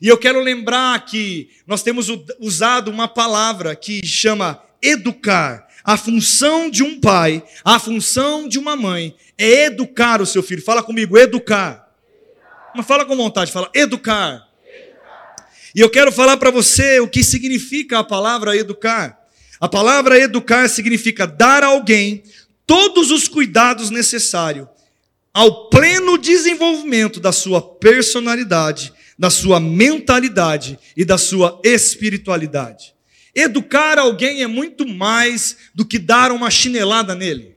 E eu quero lembrar que nós temos usado uma palavra que chama educar. A função de um pai, a função de uma mãe é educar o seu filho. Fala comigo, educar. Mas fala com vontade, fala educar. E eu quero falar para você o que significa a palavra educar. A palavra educar significa dar a alguém todos os cuidados necessários ao pleno desenvolvimento da sua personalidade, da sua mentalidade e da sua espiritualidade. Educar alguém é muito mais do que dar uma chinelada nele.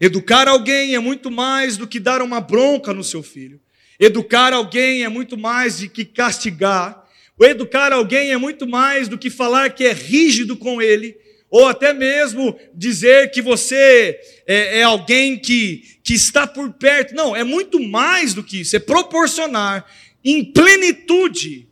Educar alguém é muito mais do que dar uma bronca no seu filho. Educar alguém é muito mais do que castigar. O educar alguém é muito mais do que falar que é rígido com ele, ou até mesmo dizer que você é, é, alguém que, que está por perto. Não, é muito mais do que isso, é proporcionar em plenitude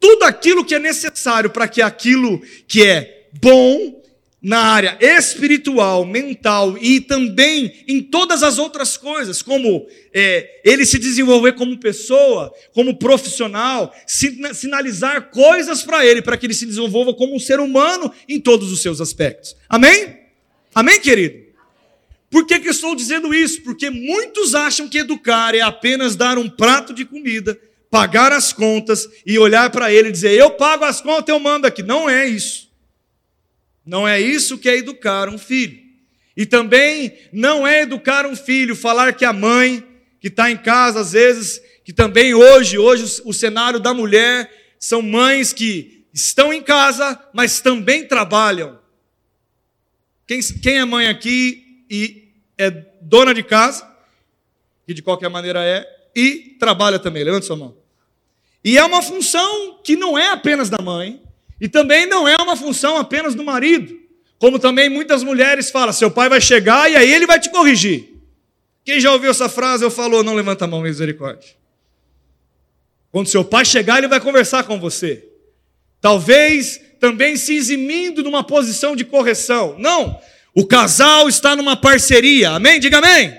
tudo aquilo que é necessário para que aquilo que é bom na área espiritual, mental e também em todas as outras coisas, como é, ele se desenvolver como pessoa, como profissional, sinalizar coisas para ele, para que ele se desenvolva como um ser humano em todos os seus aspectos. Amém? Amém, querido? Por que, que eu estou dizendo isso? Porque muitos acham que educar é apenas dar um prato de comida pagar as contas e olhar para ele e dizer: Eu pago as contas, eu mando aqui. Não é isso. Não é isso que é educar um filho. E também não é educar um filho falar que a mãe que está em casa, às vezes, que também hoje, hoje o cenário da mulher são mães que estão em casa, mas também trabalham. Quem, quem é mãe aqui e é dona de casa, que de qualquer maneira é, e trabalha também? Levanta sua mão. E é uma função que não é apenas da mãe, e também não é uma função apenas do marido. Como também muitas mulheres falam, seu pai vai chegar e aí ele vai te corrigir. Quem já ouviu essa frase, eu falo, não levanta a mão, misericórdia. Quando seu pai chegar, ele vai conversar com você. Talvez também se eximindo numa posição de correção. Não, o casal está numa parceria, amém? Diga amém. amém.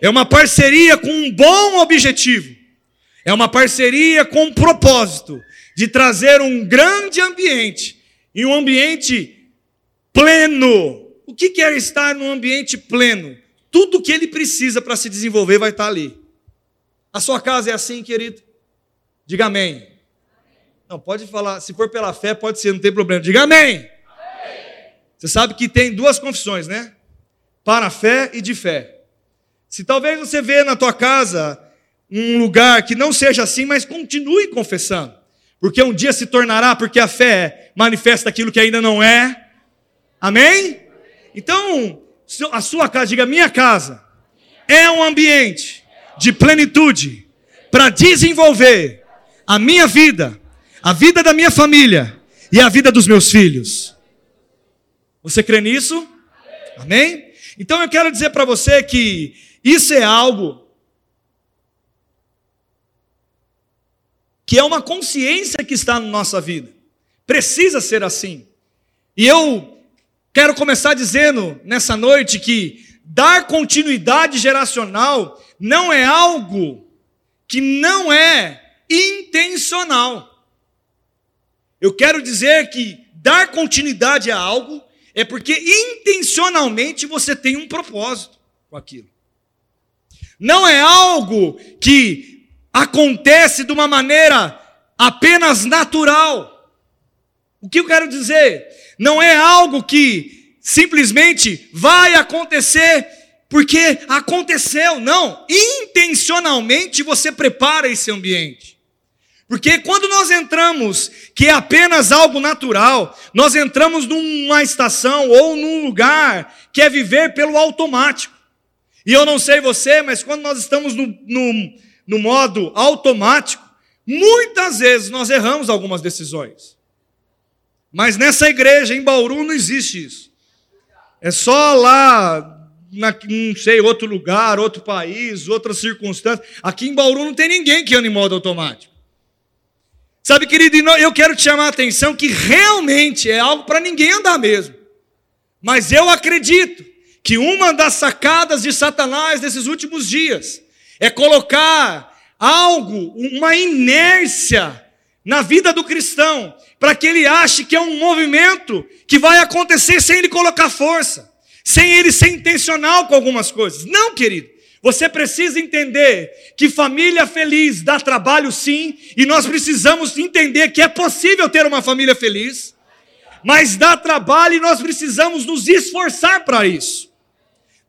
É uma parceria com um bom objetivo. É uma parceria com um propósito de trazer um grande ambiente e um ambiente pleno. O que quer estar num ambiente pleno? Tudo que ele precisa para se desenvolver vai estar ali. A sua casa é assim, querido? Diga amém. Não, pode falar, se for pela fé, pode ser, não tem problema. Diga amém. amém. Você sabe que tem duas confissões, né? Para a fé e de fé. Se talvez você vê na tua casa um lugar que não seja assim, mas continue confessando. Porque um dia se tornará, porque a fé manifesta aquilo que ainda não é. Amém? Então, a sua casa, diga minha casa, é um ambiente de plenitude para desenvolver a minha vida, a vida da minha família e a vida dos meus filhos. Você crê nisso? Amém? Então eu quero dizer para você que isso é algo que é uma consciência que está na nossa vida. Precisa ser assim. E eu quero começar dizendo nessa noite que dar continuidade geracional não é algo que não é intencional. Eu quero dizer que dar continuidade a algo é porque intencionalmente você tem um propósito com aquilo. Não é algo que acontece de uma maneira apenas natural. O que eu quero dizer? Não é algo que simplesmente vai acontecer porque aconteceu, não. Intencionalmente você prepara esse ambiente. Porque quando nós entramos, que é apenas algo natural, nós entramos numa estação ou num lugar que é viver pelo automático. E eu não sei você, mas quando nós estamos no, no no modo automático, muitas vezes nós erramos algumas decisões. Mas nessa igreja, em Bauru, não existe isso. É só lá, na, não sei, outro lugar, outro país, outras circunstâncias. Aqui em Bauru não tem ninguém que anda em modo automático. Sabe, querido, eu quero te chamar a atenção que realmente é algo para ninguém andar mesmo. Mas eu acredito que uma das sacadas de Satanás nesses últimos dias é colocar algo, uma inércia na vida do cristão, para que ele ache que é um movimento que vai acontecer sem ele colocar força, sem ele ser intencional com algumas coisas. Não, querido. Você precisa entender que família feliz dá trabalho sim, e nós precisamos entender que é possível ter uma família feliz, mas dá trabalho e nós precisamos nos esforçar para isso.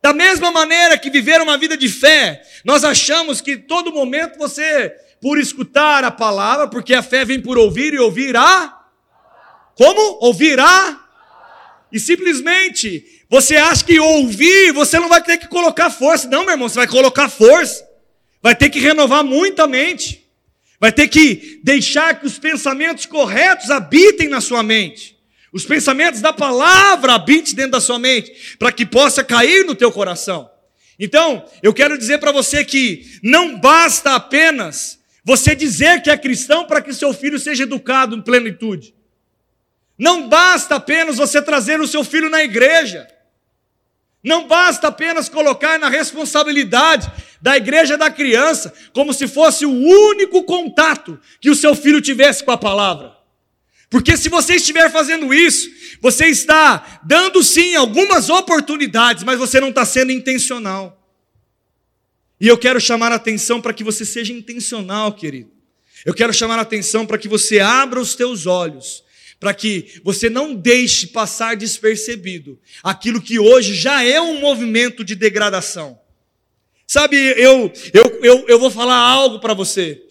Da mesma maneira que viver uma vida de fé, nós achamos que todo momento você, por escutar a palavra, porque a fé vem por ouvir e ouvir a. Como? Ouvir a. E simplesmente você acha que ouvir, você não vai ter que colocar força. Não, meu irmão, você vai colocar força. Vai ter que renovar muita mente. Vai ter que deixar que os pensamentos corretos habitem na sua mente. Os pensamentos da palavra habitem dentro da sua mente, para que possa cair no teu coração. Então, eu quero dizer para você que não basta apenas você dizer que é cristão para que seu filho seja educado em plenitude. Não basta apenas você trazer o seu filho na igreja. Não basta apenas colocar na responsabilidade da igreja da criança, como se fosse o único contato que o seu filho tivesse com a palavra. Porque se você estiver fazendo isso, você está dando sim algumas oportunidades, mas você não está sendo intencional. E eu quero chamar a atenção para que você seja intencional, querido. Eu quero chamar a atenção para que você abra os teus olhos para que você não deixe passar despercebido aquilo que hoje já é um movimento de degradação. Sabe, eu, eu, eu, eu vou falar algo para você.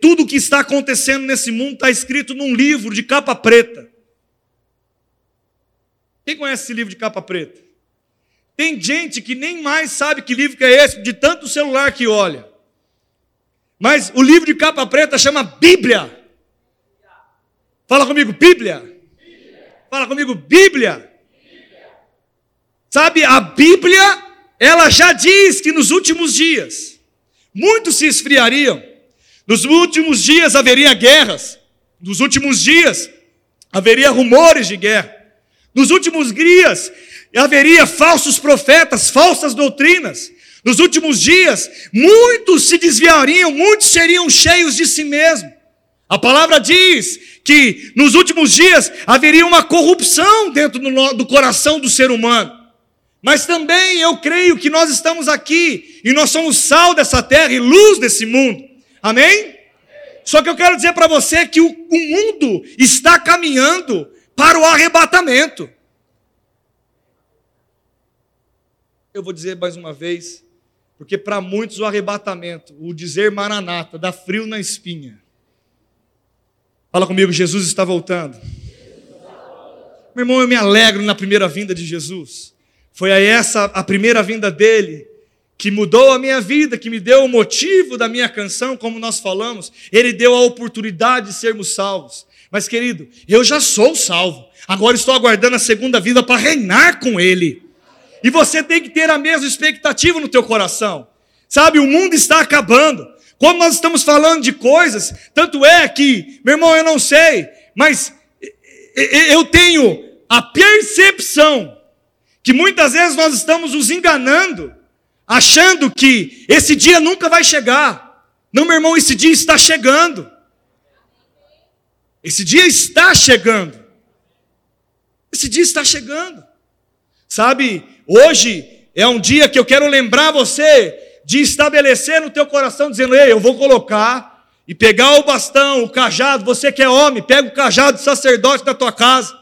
Tudo que está acontecendo nesse mundo está escrito num livro de capa preta. Quem conhece esse livro de capa preta? Tem gente que nem mais sabe que livro que é esse, de tanto celular que olha. Mas o livro de capa preta chama Bíblia. Fala comigo, Bíblia. Fala comigo. Bíblia. Sabe, a Bíblia, ela já diz que nos últimos dias muitos se esfriariam. Nos últimos dias haveria guerras. Nos últimos dias haveria rumores de guerra. Nos últimos dias haveria falsos profetas, falsas doutrinas. Nos últimos dias, muitos se desviariam, muitos seriam cheios de si mesmos. A palavra diz que nos últimos dias haveria uma corrupção dentro do, do coração do ser humano. Mas também eu creio que nós estamos aqui e nós somos sal dessa terra e luz desse mundo. Amém? Só que eu quero dizer para você que o, mundo está caminhando para o arrebatamento. Eu vou dizer mais uma vez, porque para muitos o arrebatamento, o dizer maranata, dá frio na espinha. Fala comigo, Jesus está voltando. Meu irmão, eu me alegro na primeira vinda de Jesus. Foi aí essa a primeira vinda dele que mudou a minha vida, que me deu o motivo da minha canção, como nós falamos. Ele deu a oportunidade de sermos salvos. Mas, querido, eu já sou salvo. Agora estou aguardando a segunda vida para reinar com ele. E você tem que ter a mesma expectativa no teu coração. Sabe, o mundo está acabando. Quando nós estamos falando de coisas, tanto é que, meu irmão, eu não sei, mas eu tenho a percepção que muitas vezes nós estamos nos enganando, achando que esse dia nunca vai chegar. Não, meu irmão, esse dia está chegando. Esse dia está chegando. Esse dia está chegando. Sabe, hoje é um dia que eu quero lembrar você de estabelecer no teu coração, dizendo: Ei, eu vou colocar e pegar o bastão, o cajado. Você que é homem, pega o cajado do sacerdote da tua casa.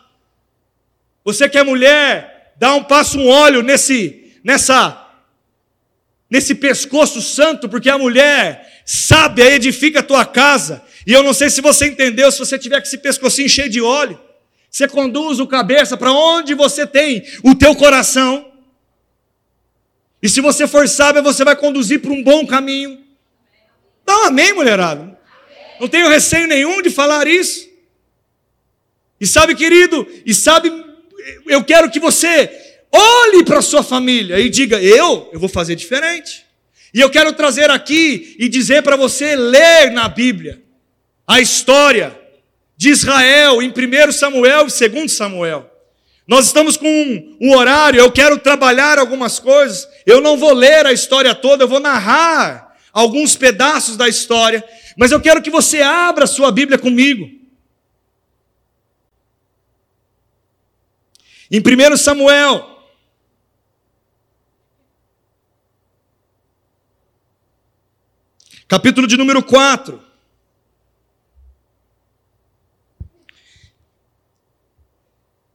Você que é mulher, dá um passo, um óleo nesse, nessa, nesse pescoço santo, porque a mulher sábia edifica a tua casa. E eu não sei se você entendeu, se você tiver com esse pescocinho cheio de óleo, você conduz o cabeça para onde você tem o teu coração. E se você for sábia, você vai conduzir para um bom caminho. Dá um amém, mulherada. Não tenho receio nenhum de falar isso. E sabe, querido, e sabe, eu quero que você olhe para a sua família e diga: eu, eu vou fazer diferente. E eu quero trazer aqui e dizer para você ler na Bíblia a história de Israel em 1 Samuel e 2 Samuel. Nós estamos com um, um, horário, eu quero trabalhar algumas coisas. Eu não vou ler a história toda, eu vou narrar alguns pedaços da história, mas eu quero que você abra sua Bíblia comigo. Em 1 Samuel, capítulo de número 4.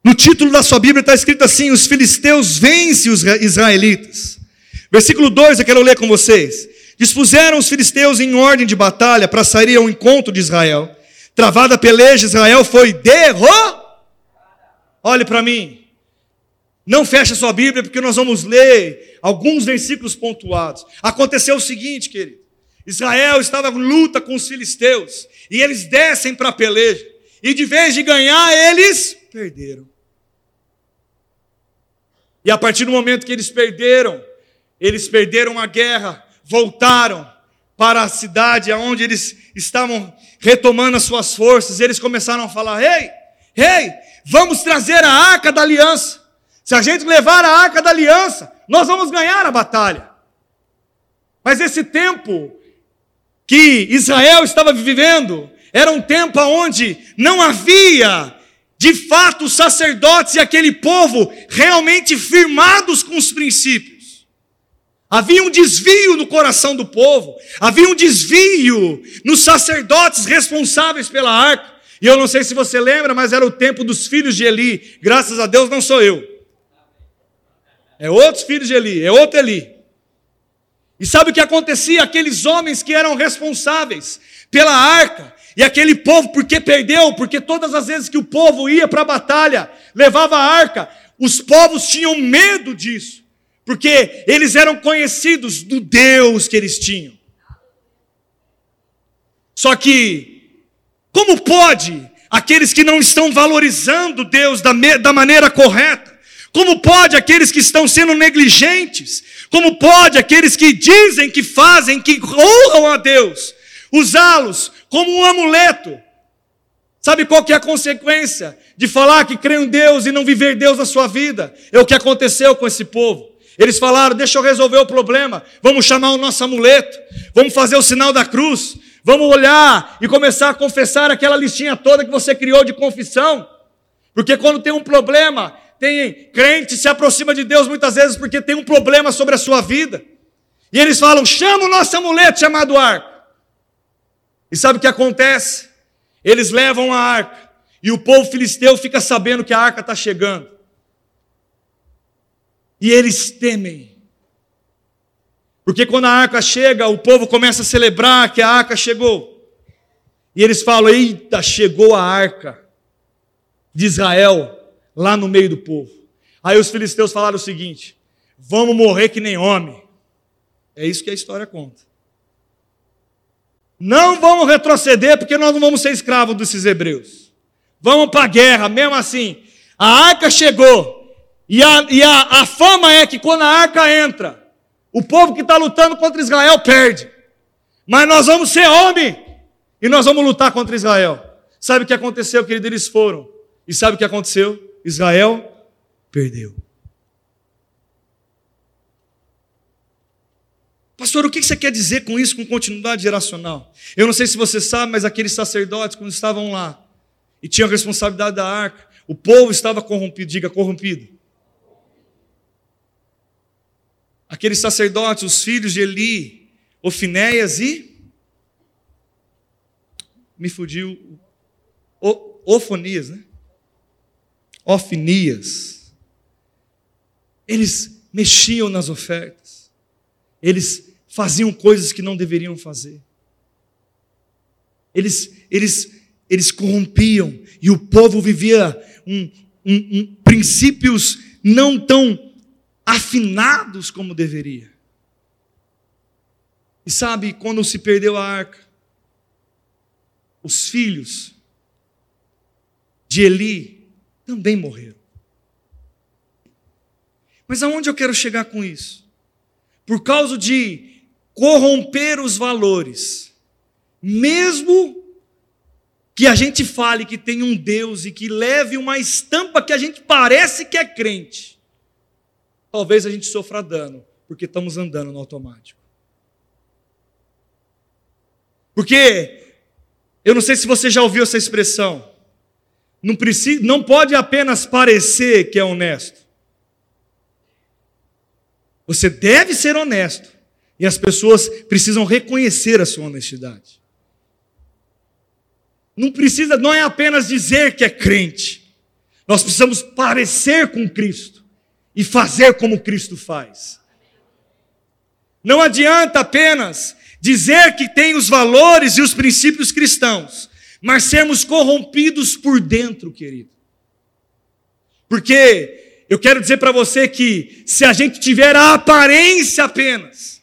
No título da sua Bíblia está escrito assim: Os filisteus vencem os israelitas. Versículo 2 eu quero ler com vocês. Dispuseram os filisteus em ordem de batalha para sair ao encontro de Israel. Travada a peleja, Israel foi derrotado. Olhe para mim. Não feche a sua Bíblia, porque nós vamos ler alguns versículos pontuados. Aconteceu o seguinte, querido. Israel estava em luta com os filisteus. E eles descem para a peleja. E de vez de ganhar, eles perderam. E a partir do momento que eles perderam, eles perderam a guerra, voltaram para a cidade onde eles estavam retomando as suas forças. Eles começaram a falar: Ei, ei, vamos trazer a arca da aliança. Se a gente levar a arca da aliança, nós vamos ganhar a batalha. Mas esse tempo que Israel estava vivendo era um tempo onde não havia de fato, os sacerdotes e aquele povo realmente firmados com os princípios. Havia um desvio no coração do povo, havia um desvio nos sacerdotes responsáveis pela arca. E eu não sei se você lembra, mas era o tempo dos filhos de Eli. Graças a Deus não sou eu. É outros filhos de Eli, é outro Eli. E sabe o que acontecia? Aqueles homens que eram responsáveis pela arca, e aquele povo, porque perdeu? Porque todas as vezes que o povo ia para a batalha, levava a arca, os povos tinham medo disso, porque eles eram conhecidos do Deus que eles tinham. Só que, como pode aqueles que não estão valorizando Deus da, da maneira correta? Como pode aqueles que estão sendo negligentes? Como pode aqueles que dizem que fazem, que honram a Deus, usá-los como um amuleto. Sabe qual que é a consequência de falar que crê em Deus e não viver Deus na sua vida? É o que aconteceu com esse povo. Eles falaram: deixa eu resolver o problema, vamos chamar o nosso amuleto, vamos fazer o sinal da cruz, vamos olhar e começar a confessar aquela listinha toda que você criou de confissão. Porque quando tem um problema, tem crente se aproxima de Deus muitas vezes porque tem um problema sobre a sua vida. E eles falam: chama o nosso amuleto chamado arco. E sabe o que acontece? Eles levam a arca e o povo filisteu fica sabendo que a arca está chegando. E eles temem. Porque quando a arca chega, o povo começa a celebrar que a arca chegou. E eles falam: Eita, chegou a arca de Israel lá no meio do povo. Aí os filisteus falaram o seguinte: Vamos morrer que nem homem. É isso que a história conta. Não vamos retroceder porque nós não vamos ser escravos desses hebreus. Vamos para a guerra, mesmo assim. A arca chegou. E, a, e a, a fama é que quando a arca entra, o povo que está lutando contra Israel perde. Mas nós vamos ser homem e nós vamos lutar contra Israel. Sabe o que aconteceu, querido? Eles foram. E sabe o que aconteceu? Israel perdeu. Pastor, o que você quer dizer com isso, com continuidade geracional? Eu não sei se você sabe, mas aqueles sacerdotes, quando estavam lá e tinham a responsabilidade da arca, o povo estava corrompido, diga corrompido. Aqueles sacerdotes, os filhos de Eli, Ofinéias e. Me fugiu. O, Ofonias, né? Ofinias. Eles mexiam nas ofertas. Eles faziam coisas que não deveriam fazer. Eles, eles, eles corrompiam e o povo vivia um, um, um, princípios não tão afinados como deveria. E sabe, quando se perdeu a arca, os filhos de Eli também morreram. Mas aonde eu quero chegar com isso? Por causa de corromper os valores, mesmo que a gente fale que tem um Deus e que leve uma estampa que a gente parece que é crente, talvez a gente sofra dano, porque estamos andando no automático. Porque eu não sei se você já ouviu essa expressão. Não, precisa, não pode apenas parecer que é honesto. Você deve ser honesto. E as pessoas precisam reconhecer a sua honestidade. Não precisa, não é apenas dizer que é crente. Nós precisamos parecer com Cristo e fazer como Cristo faz. Não adianta apenas dizer que tem os valores e os princípios cristãos, mas sermos corrompidos por dentro, querido. Porque eu quero dizer para você que se a gente tiver a aparência apenas,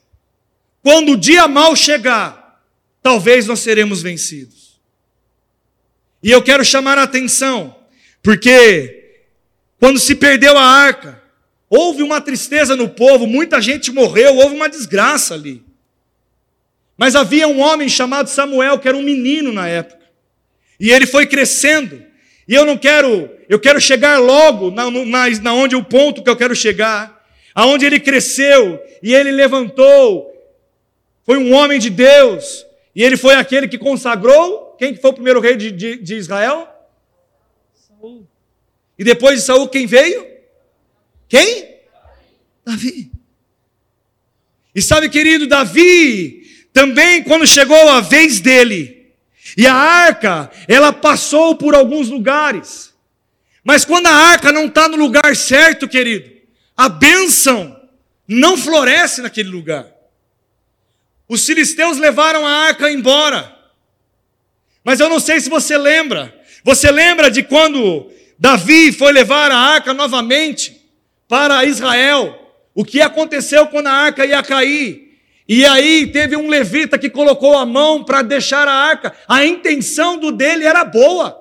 quando o dia mal chegar, talvez nós seremos vencidos. E eu quero chamar a atenção, porque quando se perdeu a arca, houve uma tristeza no povo, muita gente morreu, houve uma desgraça ali. Mas havia um homem chamado Samuel, que era um menino na época. E ele foi crescendo. E eu não quero, eu quero chegar logo na, na, na onde o ponto que eu quero chegar, aonde ele cresceu e ele levantou. Foi um homem de Deus. E ele foi aquele que consagrou. Quem foi o primeiro rei de, de, de Israel? Saul. E depois de Saul, quem veio? Quem? Davi. E sabe, querido, Davi também, quando chegou a vez dele, e a arca, ela passou por alguns lugares, mas quando a arca não está no lugar certo, querido, a bênção não floresce naquele lugar. Os filisteus levaram a arca embora, mas eu não sei se você lembra, você lembra de quando Davi foi levar a arca novamente para Israel? O que aconteceu quando a arca ia cair? E aí teve um levita que colocou a mão para deixar a arca. A intenção do dele era boa.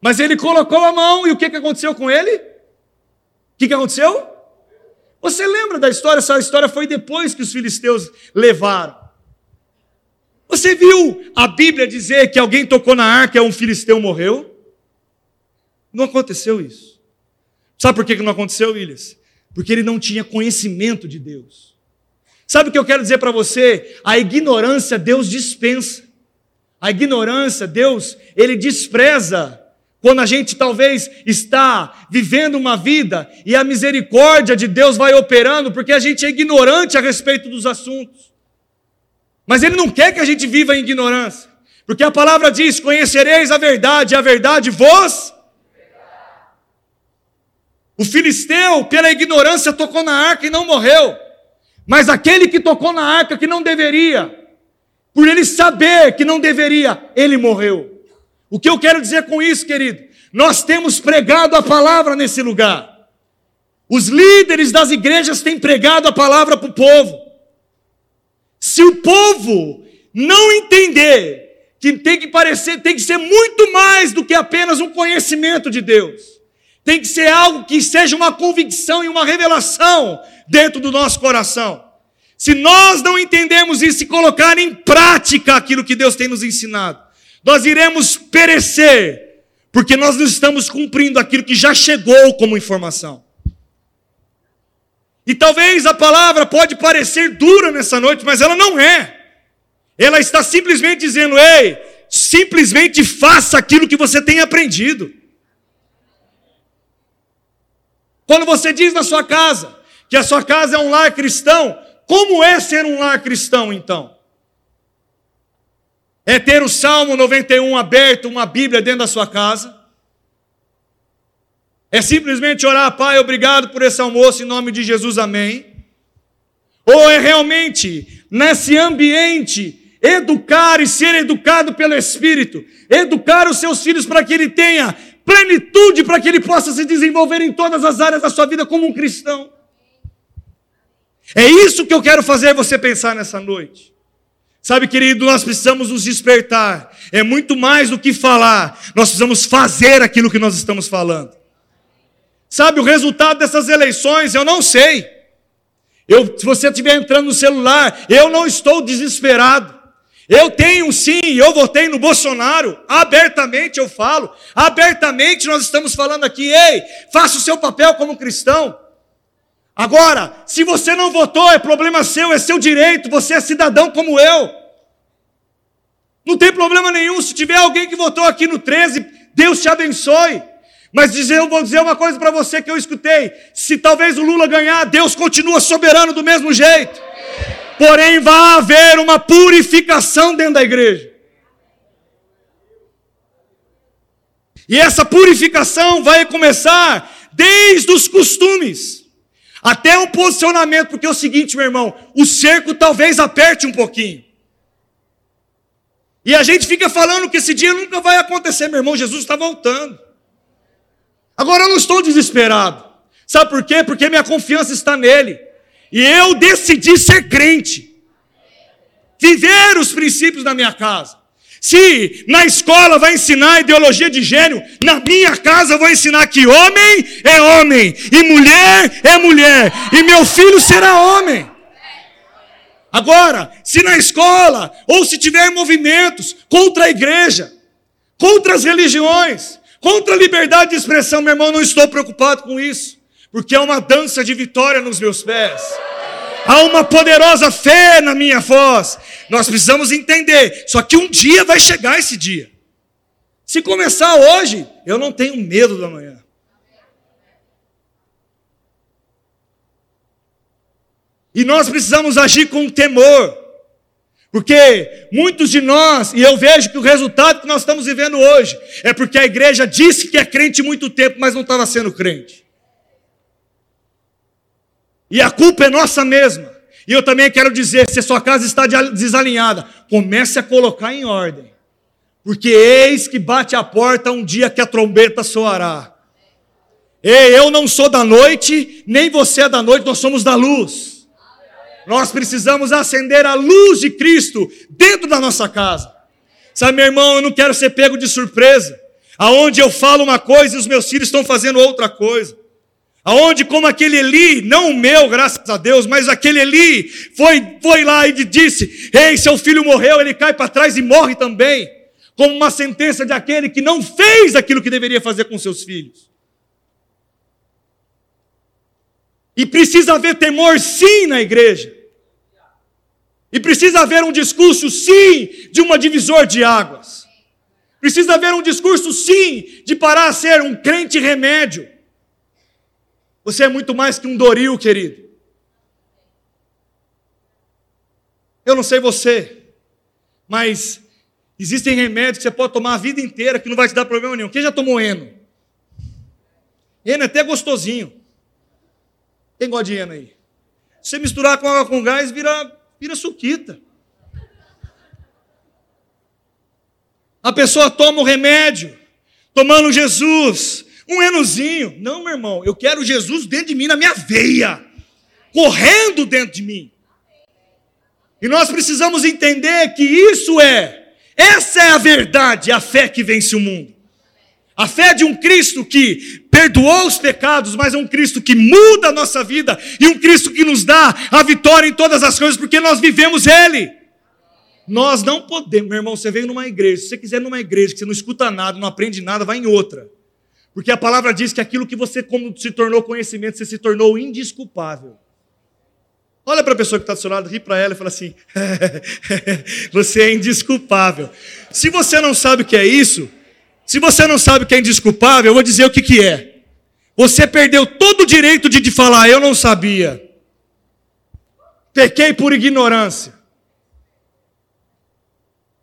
Mas ele colocou a mão e o que, que aconteceu com ele? O que, que aconteceu? Você lembra da história? Essa história foi depois que os filisteus levaram. Você viu a Bíblia dizer que alguém tocou na arca e um filisteu morreu? Não aconteceu isso. Sabe por que não aconteceu, Willis? Porque ele não tinha conhecimento de Deus. Sabe o que eu quero dizer para você? A ignorância Deus dispensa. A ignorância Deus, ele despreza quando a gente talvez está vivendo uma vida e a misericórdia de Deus vai operando porque a gente é ignorante a respeito dos assuntos. Mas ele não quer que a gente viva em ignorância. Porque a palavra diz: "Conhecereis a verdade, e a verdade vos o filisteu, pela ignorância, tocou na arca e não morreu. Mas aquele que tocou na arca que não deveria, por ele saber que não deveria, ele morreu. O que eu quero dizer com isso, querido? Nós temos pregado a palavra nesse lugar. Os líderes das igrejas têm pregado a palavra para o povo. Se o povo não entender que tem que parecer, tem que ser muito mais do que apenas um conhecimento de Deus tem que ser algo que seja uma convicção e uma revelação dentro do nosso coração. Se nós não entendemos isso e colocar em prática aquilo que Deus tem nos ensinado, nós iremos perecer, porque nós não estamos cumprindo aquilo que já chegou como informação. E talvez a palavra pode parecer dura nessa noite, mas ela não é. Ela está simplesmente dizendo: "Ei, simplesmente faça aquilo que você tem aprendido". Quando você diz na sua casa que a sua casa é um lar cristão, como é ser um lar cristão então? É ter o Salmo 91 aberto, uma Bíblia dentro da sua casa? É simplesmente orar, Pai, obrigado por esse almoço, em nome de Jesus, amém? Ou é realmente, nesse ambiente, educar e ser educado pelo Espírito, educar os seus filhos para que ele tenha plenitude para que ele possa se desenvolver em todas as áreas da sua vida como um cristão. É isso que eu quero fazer você pensar nessa noite. Sabe, querido, nós precisamos nos despertar. É muito mais do que falar, nós precisamos fazer aquilo que nós estamos falando. Sabe, o resultado dessas eleições, eu não sei. Eu, se você estiver entrando no celular, eu não estou desesperado. Eu tenho sim, eu votei no Bolsonaro, abertamente eu falo, abertamente nós estamos falando aqui, ei, faça o seu papel como cristão. Agora, se você não votou, é problema seu, é seu direito, você é cidadão como eu. Não tem problema nenhum. Se tiver alguém que votou aqui no 13, Deus te abençoe. Mas dizer, eu vou dizer uma coisa para você que eu escutei: se talvez o Lula ganhar, Deus continua soberano do mesmo jeito. Porém, vai haver uma purificação dentro da igreja. E essa purificação vai começar desde os costumes até o posicionamento, porque é o seguinte, meu irmão, o cerco talvez aperte um pouquinho. E a gente fica falando que esse dia nunca vai acontecer, meu irmão, Jesus está voltando. Agora eu não estou desesperado. Sabe por quê? Porque minha confiança está nele. E eu decidi ser crente. Viver os princípios da minha casa. Se na escola vai ensinar ideologia de gênero, na minha casa vou ensinar que homem é homem e mulher é mulher e meu filho será homem. Agora, se na escola ou se tiver movimentos contra a igreja, contra as religiões, contra a liberdade de expressão, meu irmão, não estou preocupado com isso, porque é uma dança de vitória nos meus pés. Há uma poderosa fé na minha voz. Nós precisamos entender. Só que um dia vai chegar esse dia. Se começar hoje, eu não tenho medo da manhã. E nós precisamos agir com temor. Porque muitos de nós, e eu vejo que o resultado que nós estamos vivendo hoje, é porque a igreja disse que é crente muito tempo, mas não estava sendo crente. E a culpa é nossa mesma. E eu também quero dizer: se a sua casa está desalinhada, comece a colocar em ordem. Porque eis que bate a porta um dia que a trombeta soará. Ei, eu não sou da noite, nem você é da noite, nós somos da luz. Nós precisamos acender a luz de Cristo dentro da nossa casa. Sabe, meu irmão, eu não quero ser pego de surpresa. Aonde eu falo uma coisa e os meus filhos estão fazendo outra coisa. Aonde, como aquele Eli, não o meu, graças a Deus, mas aquele Eli foi, foi lá e disse: Ei, seu filho morreu, ele cai para trás e morre também, como uma sentença de aquele que não fez aquilo que deveria fazer com seus filhos. E precisa haver temor, sim, na igreja. E precisa haver um discurso, sim, de uma divisor de águas. Precisa haver um discurso, sim, de parar a ser um crente remédio você é muito mais que um Doril, querido. Eu não sei você, mas existem remédios que você pode tomar a vida inteira que não vai te dar problema nenhum. Quem já tomou Eno? Eno é até gostosinho. Quem gosta de Eno aí? Se você misturar com água com gás, vira, vira suquita. A pessoa toma o remédio, tomando Jesus, um enozinho. Não, meu irmão, eu quero Jesus dentro de mim, na minha veia, correndo dentro de mim. E nós precisamos entender que isso é, essa é a verdade, a fé que vence o mundo. A fé de um Cristo que perdoou os pecados, mas é um Cristo que muda a nossa vida e um Cristo que nos dá a vitória em todas as coisas, porque nós vivemos Ele. Nós não podemos, meu irmão, você veio numa igreja, se você quiser numa igreja que você não escuta nada, não aprende nada, vai em outra. Porque a palavra diz que aquilo que você, como se tornou conhecimento, você se tornou indisculpável. Olha para a pessoa que está do seu lado, ri para ela e fala assim: você é indisculpável. Se você não sabe o que é isso, se você não sabe o que é indisculpável, eu vou dizer o que, que é. Você perdeu todo o direito de, falar, eu não sabia. Pequei por ignorância.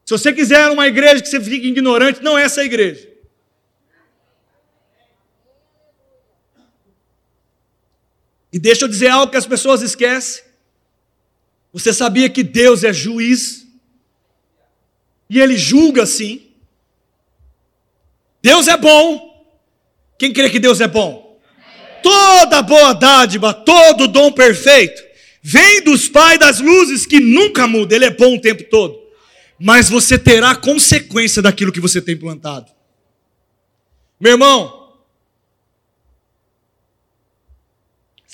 Se você quiser uma igreja que você fique ignorante, não é essa igreja. E deixa eu dizer algo que as pessoas esquecem. Você sabia que Deus é juiz? E Ele julga sim. Deus é bom. Quem crê que Deus é bom? Toda boa dádiva, todo dom perfeito, vem dos Pai das luzes que nunca muda, Ele é bom o tempo todo. Mas você terá consequência daquilo que você tem plantado. Meu irmão,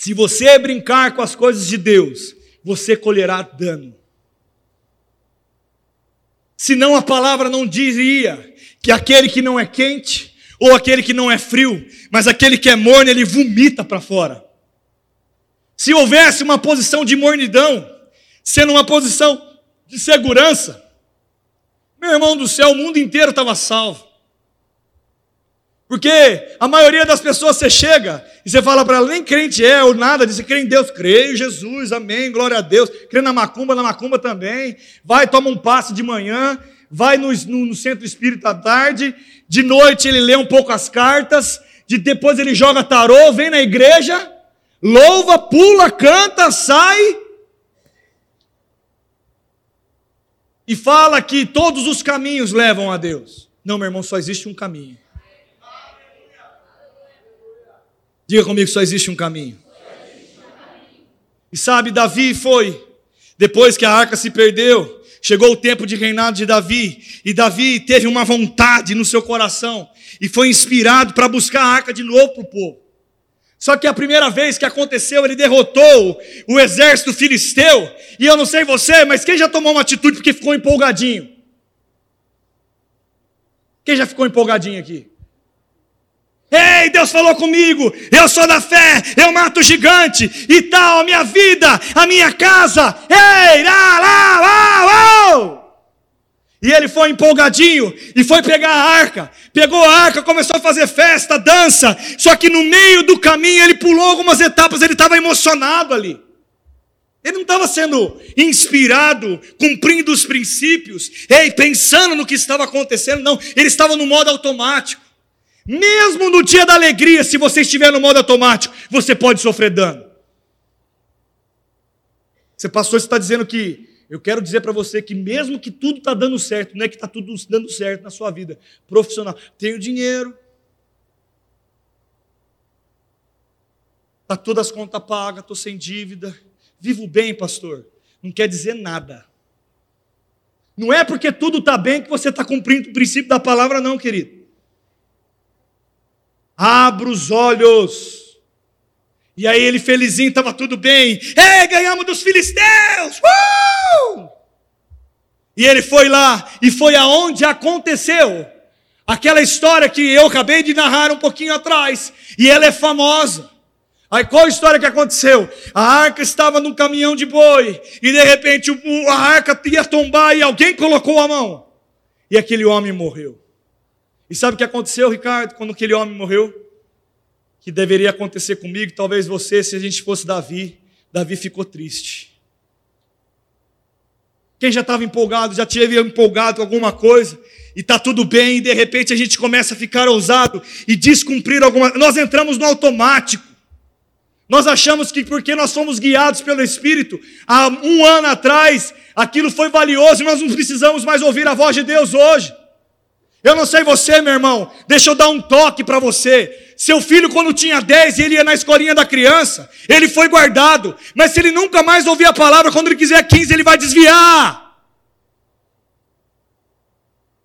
Se você brincar com as coisas de Deus, você colherá dano. Senão a palavra não diria que aquele que não é quente, ou aquele que não é frio, mas aquele que é morno, ele vomita para fora. se houvesse uma posição de mornidão, sendo uma posição de segurança, meu irmão do céu, o mundo inteiro estava salvo. Porque a maioria das pessoas você chega e você fala para ela, nem crente é ou nada, diz, crê em Deus, creio em Jesus, amém, glória a Deus, crê na macumba, na macumba também, vai, toma um passe de manhã, vai no, no, no centro espírita à tarde, de noite ele lê um pouco as cartas, de depois ele joga tarô, vem na igreja, louva, pula, canta, sai e fala que todos os caminhos levam a Deus. Não, meu irmão, só existe um caminho. Diga comigo, só existe um caminho. E sabe, Davi foi, depois que a arca se perdeu, chegou o tempo de reinado de Davi, e Davi teve uma vontade no seu coração, e foi inspirado para buscar a arca de novo para o povo. Só que a primeira vez que aconteceu, ele derrotou o exército filisteu, e eu não sei você, mas quem já tomou uma atitude porque ficou empolgadinho? Quem já ficou empolgadinho aqui? Ei, Deus falou comigo, eu sou da fé, eu mato o gigante e tal, a minha vida, a minha casa. Ei, lá, lá, lá, lá. E ele foi empolgadinho e foi pegar a arca. Pegou a arca, começou a fazer festa, dança. Só que no meio do caminho ele pulou algumas etapas, ele estava emocionado ali. Ele não estava sendo inspirado, cumprindo os princípios, ei, pensando no que estava acontecendo, não. Ele estava no modo automático. Mesmo no dia da alegria, se você estiver no modo automático, você pode sofrer dano. Você pastor está dizendo que eu quero dizer para você que mesmo que tudo está dando certo, não é que está tudo dando certo na sua vida profissional. Tenho dinheiro, está todas as contas pagas, estou sem dívida, vivo bem, pastor. Não quer dizer nada. Não é porque tudo está bem que você está cumprindo o princípio da palavra, não, querido. Abra os olhos. E aí ele felizinho, estava tudo bem. Ei, ganhamos dos filisteus! Uh! E ele foi lá, e foi aonde aconteceu. Aquela história que eu acabei de narrar um pouquinho atrás. E ela é famosa. Aí qual a história que aconteceu? A arca estava num caminhão de boi. E de repente a arca ia tombar e alguém colocou a mão. E aquele homem morreu. E sabe o que aconteceu, Ricardo, quando aquele homem morreu? Que deveria acontecer comigo, talvez você, se a gente fosse Davi, Davi ficou triste. Quem já estava empolgado, já tinha empolgado com alguma coisa, e está tudo bem, e de repente a gente começa a ficar ousado e descumprir alguma Nós entramos no automático. Nós achamos que porque nós somos guiados pelo Espírito, há um ano atrás, aquilo foi valioso e nós não precisamos mais ouvir a voz de Deus hoje. Eu não sei você, meu irmão, deixa eu dar um toque para você. Seu filho, quando tinha 10 e ele ia na escolinha da criança, ele foi guardado. Mas se ele nunca mais ouvir a palavra, quando ele quiser 15, ele vai desviar.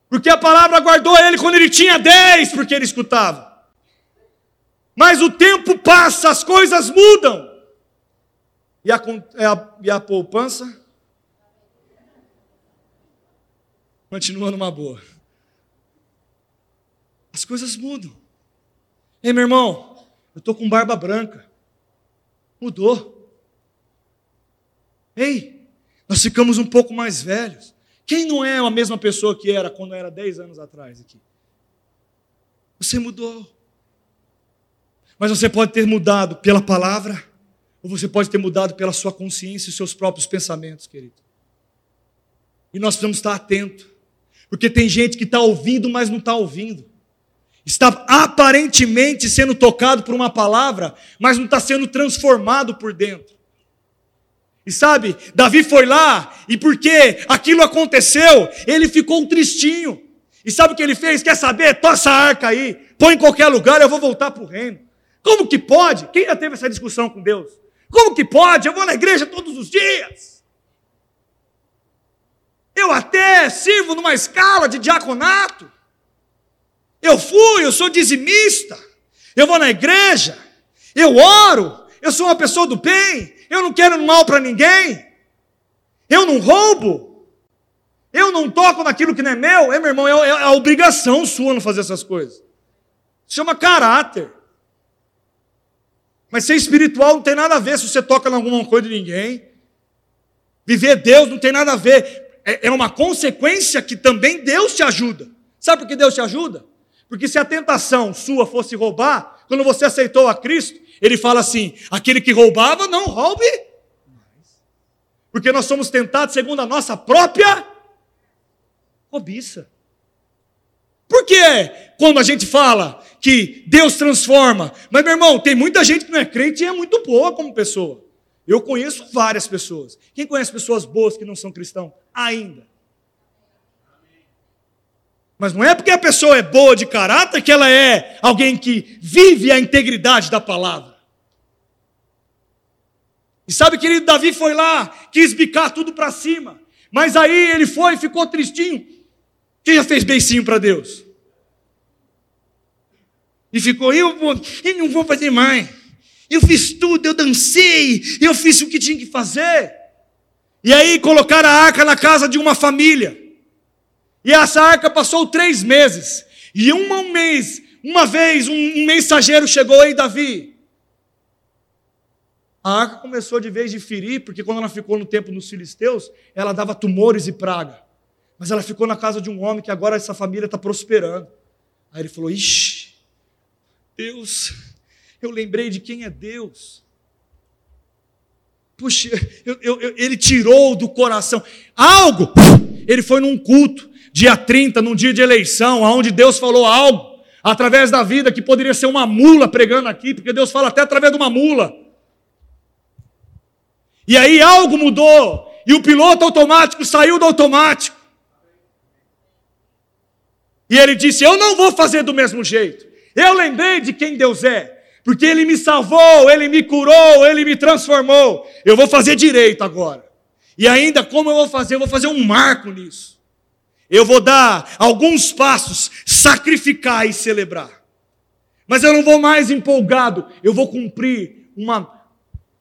Porque a palavra guardou ele quando ele tinha 10, porque ele escutava. Mas o tempo passa, as coisas mudam. E a, a, e a poupança? Continua numa boa. As coisas mudam. Ei, meu irmão, eu estou com barba branca. Mudou. Ei, nós ficamos um pouco mais velhos. Quem não é a mesma pessoa que era quando era 10 anos atrás aqui? Você mudou. Mas você pode ter mudado pela palavra, ou você pode ter mudado pela sua consciência e seus próprios pensamentos, querido. E nós precisamos estar atentos, porque tem gente que está ouvindo, mas não está ouvindo está aparentemente sendo tocado por uma palavra, mas não está sendo transformado por dentro. E sabe, Davi foi lá, e porque aquilo aconteceu, ele ficou tristinho. E sabe o que ele fez? Quer saber? Tossa a arca aí, põe em qualquer lugar, eu vou voltar para o reino. Como que pode? Quem já teve essa discussão com Deus? Como que pode? Eu vou na igreja todos os dias. Eu até sirvo numa escala de diaconato. Eu fui, eu sou dizimista. Eu vou na igreja. Eu oro. Eu sou uma pessoa do bem. Eu não quero mal para ninguém. Eu não roubo. Eu não toco naquilo que não é meu. É, meu irmão, é, é a obrigação sua não fazer essas coisas. Isso chama caráter. Mas ser espiritual não tem nada a ver se você toca em alguma coisa de ninguém. Viver Deus não tem nada a ver. É, é uma consequência que também Deus te ajuda. Sabe por que Deus te ajuda? Porque se a tentação sua fosse roubar, quando você aceitou a Cristo, ele fala assim: aquele que roubava, não roube. Porque nós somos tentados segundo a nossa própria cobiça. Por que quando a gente fala que Deus transforma? Mas, meu irmão, tem muita gente que não é crente e é muito boa como pessoa. Eu conheço várias pessoas. Quem conhece pessoas boas que não são cristãos? Ainda. Mas não é porque a pessoa é boa de caráter que ela é alguém que vive a integridade da palavra. E sabe, querido, Davi foi lá, quis bicar tudo para cima. Mas aí ele foi e ficou tristinho. Quem já fez beicinho para Deus? E ficou, eu, vou, eu não vou fazer mais. Eu fiz tudo, eu dancei, eu fiz o que tinha que fazer. E aí colocaram a arca na casa de uma família. E essa arca passou três meses. E um mês, uma vez, um, mensageiro chegou aí, Davi. A arca começou de vez de ferir, porque quando ela ficou no tempo dos filisteus, ela dava tumores e praga. Mas ela ficou na casa de um homem que agora essa família está prosperando. Aí ele falou: Ixi, Deus, eu lembrei de quem é Deus. Puxa, eu, eu, eu, ele tirou do coração algo. Ele foi num culto, dia 30, num dia de eleição, onde Deus falou algo, através da vida, que poderia ser uma mula pregando aqui, porque Deus fala até através de uma mula. E aí algo mudou, e o piloto automático saiu do automático. E ele disse: Eu não vou fazer do mesmo jeito. Eu lembrei de quem Deus é. Porque Ele me salvou, Ele me curou, Ele me transformou. Eu vou fazer direito agora. E ainda, como eu vou fazer? Eu vou fazer um marco nisso. Eu vou dar alguns passos, sacrificar e celebrar. Mas eu não vou mais empolgado, eu vou cumprir uma,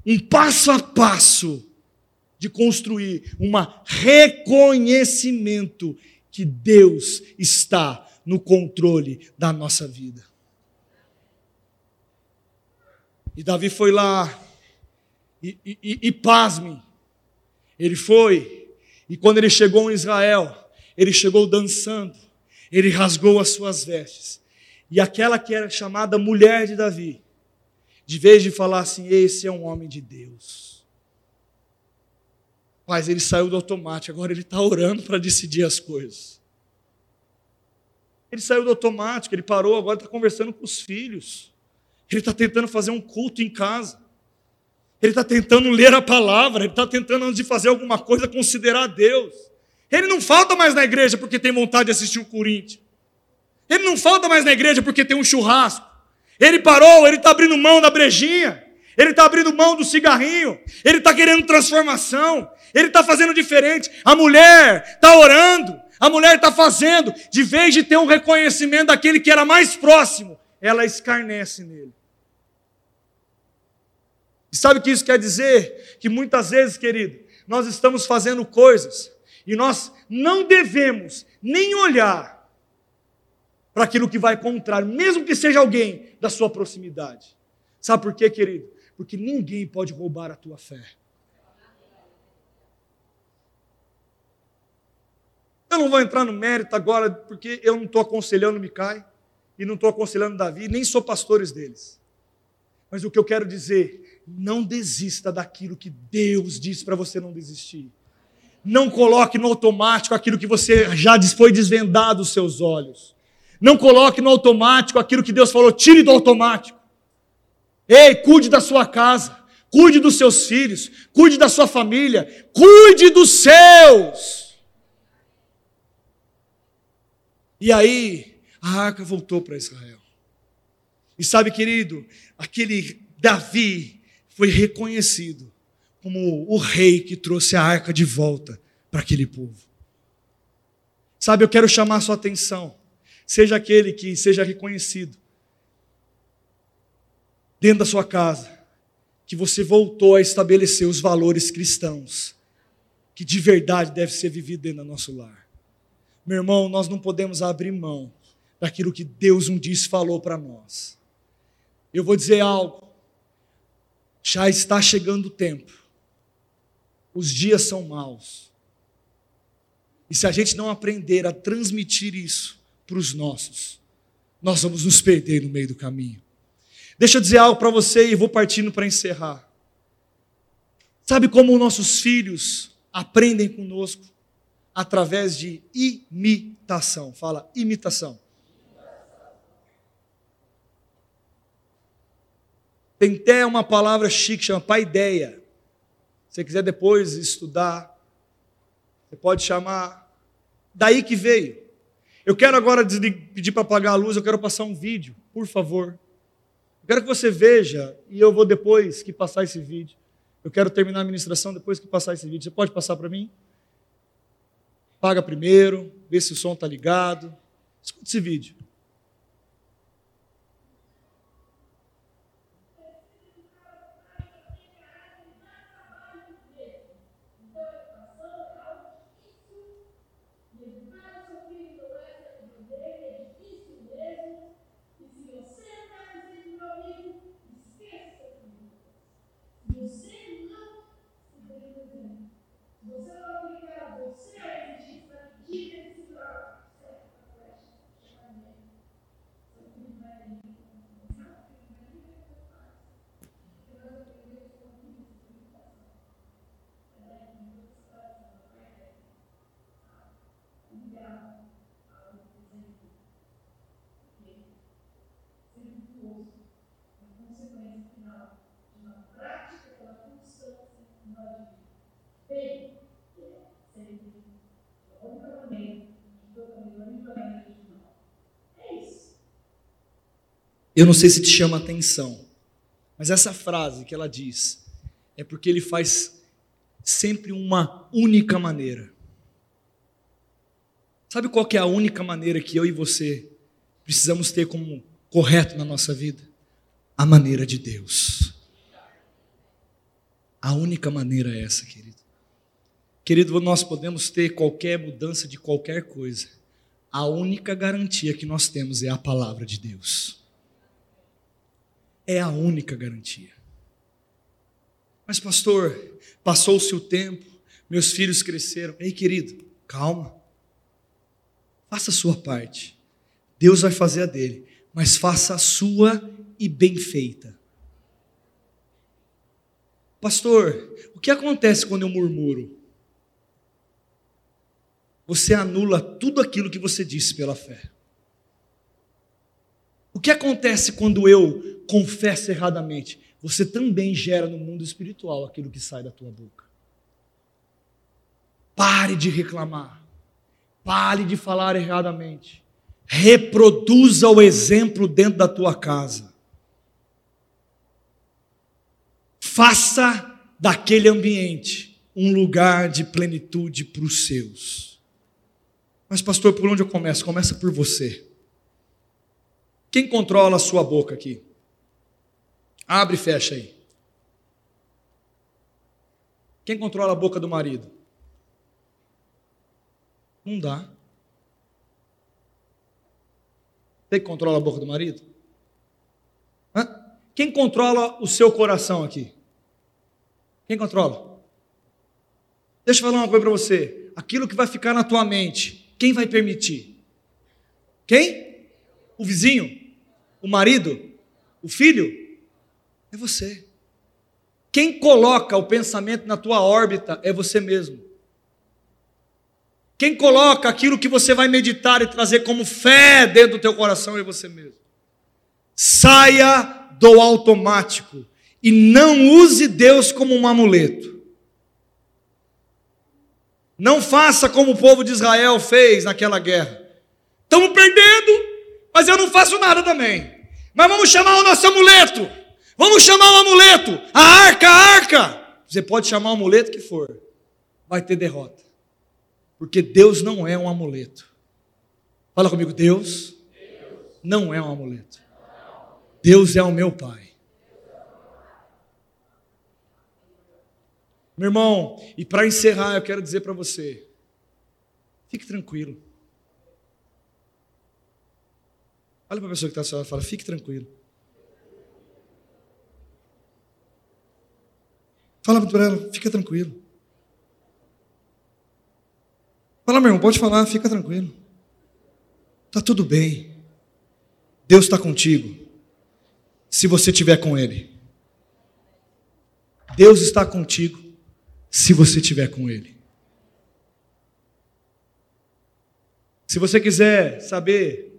um passo a passo de construir um reconhecimento que Deus está no controle da nossa vida. E Davi foi lá, e, e, e pasme, ele foi, e quando ele chegou em Israel, ele chegou dançando, ele rasgou as suas vestes, e aquela que era chamada mulher de Davi, de vez de falar assim: esse é um homem de Deus mas ele saiu do automático, agora ele está orando para decidir as coisas. Ele saiu do automático, ele parou, agora está conversando com os filhos. Ele está tentando fazer um culto em casa. Ele está tentando ler a palavra, ele está tentando, antes de fazer alguma coisa, considerar Deus. Ele não falta mais na igreja porque tem vontade de assistir o Corinthians. Ele não falta mais na igreja porque tem um churrasco. Ele parou, ele está abrindo mão da brejinha. Ele está abrindo mão do cigarrinho. Ele está querendo transformação. Ele está fazendo diferente. A mulher está orando. A mulher está fazendo. De vez de ter um reconhecimento daquele que era mais próximo, ela escarnece nele. E sabe o que isso quer dizer? Que muitas vezes, querido, nós estamos fazendo coisas e nós não devemos nem olhar para aquilo que vai contrário, mesmo que seja alguém da sua proximidade. Sabe por quê, querido? Porque ninguém pode roubar a tua fé. Eu não vou entrar no mérito agora, porque eu não estou aconselhando Micai e não estou aconselhando Davi, nem sou pastores deles. Mas o que eu quero dizer, não desista daquilo que Deus disse para você não desistir. Não coloque no automático aquilo que você já foi desvendado dos seus olhos. Não coloque no automático aquilo que Deus falou, tire do automático. Ei, cuide da sua casa, cuide dos seus filhos, cuide da sua família, cuide dos seus. E aí, a arca voltou para Israel. E sabe, querido, aquele Davi foi reconhecido como o rei que trouxe a arca de volta para aquele povo. Sabe, eu quero chamar sua atenção. Seja aquele que seja reconhecido dentro da sua casa, que você voltou a estabelecer os valores cristãos que de verdade deve ser vivido dentro do nosso lar. Meu irmão, nós não podemos abrir mão daquilo que Deus um dia falou para nós. Eu vou dizer algo. Já está chegando o tempo. Os dias são maus. E se a gente não aprender a transmitir isso para os nossos, nós vamos nos perder no meio do caminho. Deixa eu dizer algo para você e vou partindo para encerrar. Sabe como nossos filhos aprendem conosco? Através de imitação. Fala, imitação. Tem até uma palavra chique, chama paideia. Se você quiser depois estudar, você pode chamar. Daí que veio. Eu quero agora pedir para apagar a luz, eu quero passar um vídeo, por favor. Eu quero que você veja, e eu vou depois que passar esse vídeo. Eu quero terminar a ministração depois que passar esse vídeo. Você pode passar para mim? Paga primeiro, vê se o som está ligado. Escuta esse vídeo. Eu não sei se te chama atenção, mas essa frase que ela diz é porque ele faz sempre uma única maneira. Sabe qual que é a única maneira que eu e você precisamos ter como correto na nossa vida? A maneira de Deus. A única maneira é essa, querido. Querido, nós podemos ter qualquer mudança de qualquer coisa. A única garantia que nós temos é a palavra de Deus é a única garantia. Mas, pastor, passou-se o tempo, meus filhos cresceram. Ei, querido, calma. Faça a sua parte. Deus vai fazer a dele, mas faça a sua e bem feita. Pastor, o que acontece quando eu murmuro? Você anula tudo aquilo que você disse pela fé. O que acontece quando eu confesso erradamente? Você também gera no mundo espiritual aquilo que sai da tua boca. Pare de reclamar. Pare de falar erradamente. Reproduza o exemplo dentro da tua casa. Faça daquele ambiente um lugar de plenitude para os seus. Mas, pastor, por onde eu começo? Começa por você. Quem controla a sua boca aqui? Abre e fecha aí. Quem controla a boca do marido? Não dá. Você que controla a boca do marido? Hã? Quem controla o seu coração aqui? Quem controla? Deixa eu falar uma coisa para você. Aquilo que vai ficar na tua mente, quem vai permitir? Quem? O vizinho? O marido? O filho? É você. Quem coloca o pensamento na tua órbita é você mesmo. Quem coloca aquilo que você vai meditar e trazer como fé dentro do teu coração é você mesmo. Saia do automático e não use Deus como um amuleto. Não faça como o povo de Israel fez naquela guerra. Estamos perdendo, mas eu não faço nada também. Mas vamos chamar o nosso amuleto. Vamos chamar o amuleto. A arca, a arca. Você pode chamar o amuleto que for. Vai ter derrota. Porque Deus não é um amuleto. Fala comigo, Deus, não é um amuleto. Deus é o meu Pai. Meu irmão, e para encerrar, eu quero dizer para você: fique tranquilo. Olha para a pessoa que está lado e fala: fique tranquilo. Fala para ela, fica tranquilo. Fala, meu irmão, pode falar, fica tranquilo. Tá tudo bem. Deus está contigo. Se você estiver com Ele. Deus está contigo. Se você estiver com Ele. Se você quiser saber,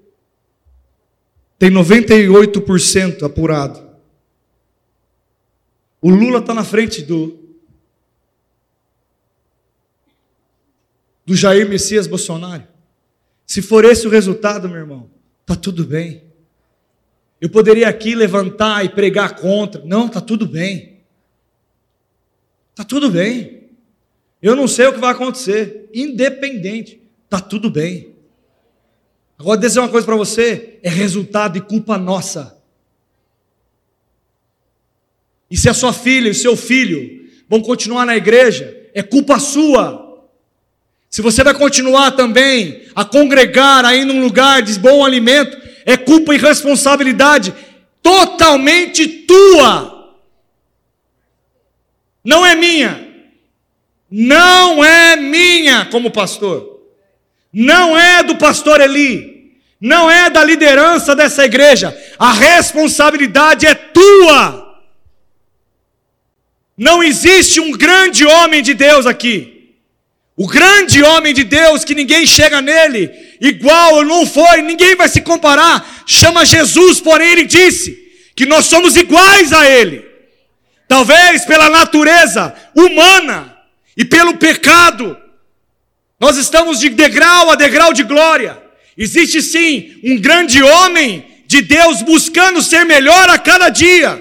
tem 98% apurado. O Lula está na frente do, do Jair Messias Bolsonaro. Se for esse o resultado, meu irmão, tá tudo bem. Eu poderia aqui levantar e pregar contra. Não, tá tudo bem. Tá tudo bem. Eu não sei o que vai acontecer. Independente, tá tudo bem. Agora, dizer uma coisa para você: é resultado e culpa nossa. E se a sua filha e o seu filho vão continuar na igreja, é culpa sua. Se você vai continuar também a congregar aí num lugar de bom alimento, é culpa e responsabilidade totalmente tua. Não é minha. Não é minha como pastor. Não é do pastor Eli. Não é da liderança dessa igreja. A responsabilidade é tua. Não existe um grande homem de Deus aqui o grande homem de Deus, que ninguém chega nele, igual não foi, ninguém vai se comparar, chama Jesus, porém ele disse que nós somos iguais a ele. Talvez pela natureza humana e pelo pecado, nós estamos de degrau a degrau de glória. Existe sim um grande homem de Deus buscando ser melhor a cada dia,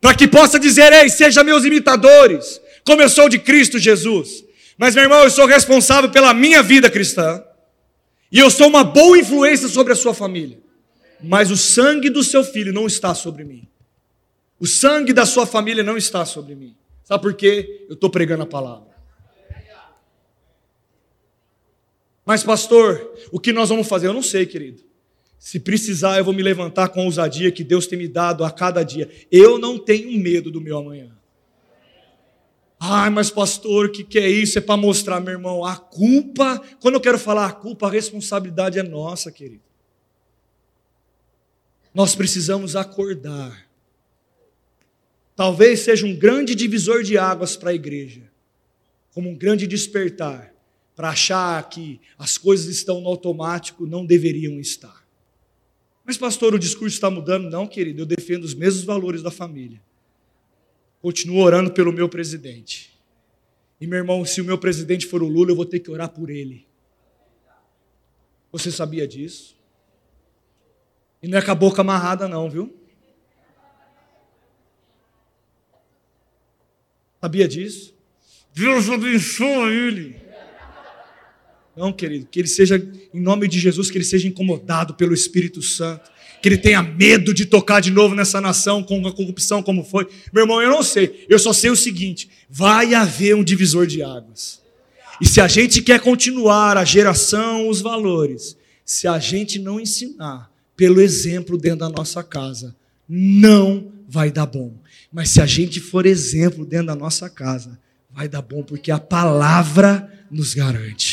para que possa dizer: Ei, seja meus imitadores, como eu sou de Cristo Jesus. Mas, meu irmão, eu sou responsável pela minha vida cristã. E eu sou uma boa influência sobre a sua família. Mas o sangue do seu filho não está sobre mim. O sangue da sua família não está sobre mim. Sabe por quê? Eu estou pregando a palavra. Mas, pastor, o que nós vamos fazer? Eu não sei, querido. Se precisar, eu vou me levantar com a ousadia que Deus tem me dado a cada dia. Eu não tenho medo do meu amanhã. Ai, mas pastor, o que, que é isso? É para mostrar, meu irmão, a culpa. Quando eu quero falar a culpa, a responsabilidade é nossa, querido. Nós precisamos acordar. Talvez seja um grande divisor de águas para a igreja, como um grande despertar, para achar que as coisas estão no automático, não deveriam estar. Mas, pastor, o discurso está mudando? Não, querido, eu defendo os mesmos valores da família continuo orando pelo meu presidente. E meu irmão, se o meu presidente for o Lula, eu vou ter que orar por ele. Você sabia disso? E não é com a boca amarrada, não, viu? Sabia disso? Deus abençoe ele. Não, querido, que ele seja, em nome de Jesus, que ele seja incomodado pelo Espírito Santo que ele tenha medo de tocar de novo nessa nação com a corrupção como foi. Meu irmão, eu não sei. Eu só sei o seguinte: vai haver um divisor de águas. E se a gente quer continuar a geração, os valores, se a gente não ensinar pelo exemplo dentro da nossa casa, não vai dar bom. Mas se a gente for exemplo dentro da nossa casa, vai dar bom, porque a palavra nos garante.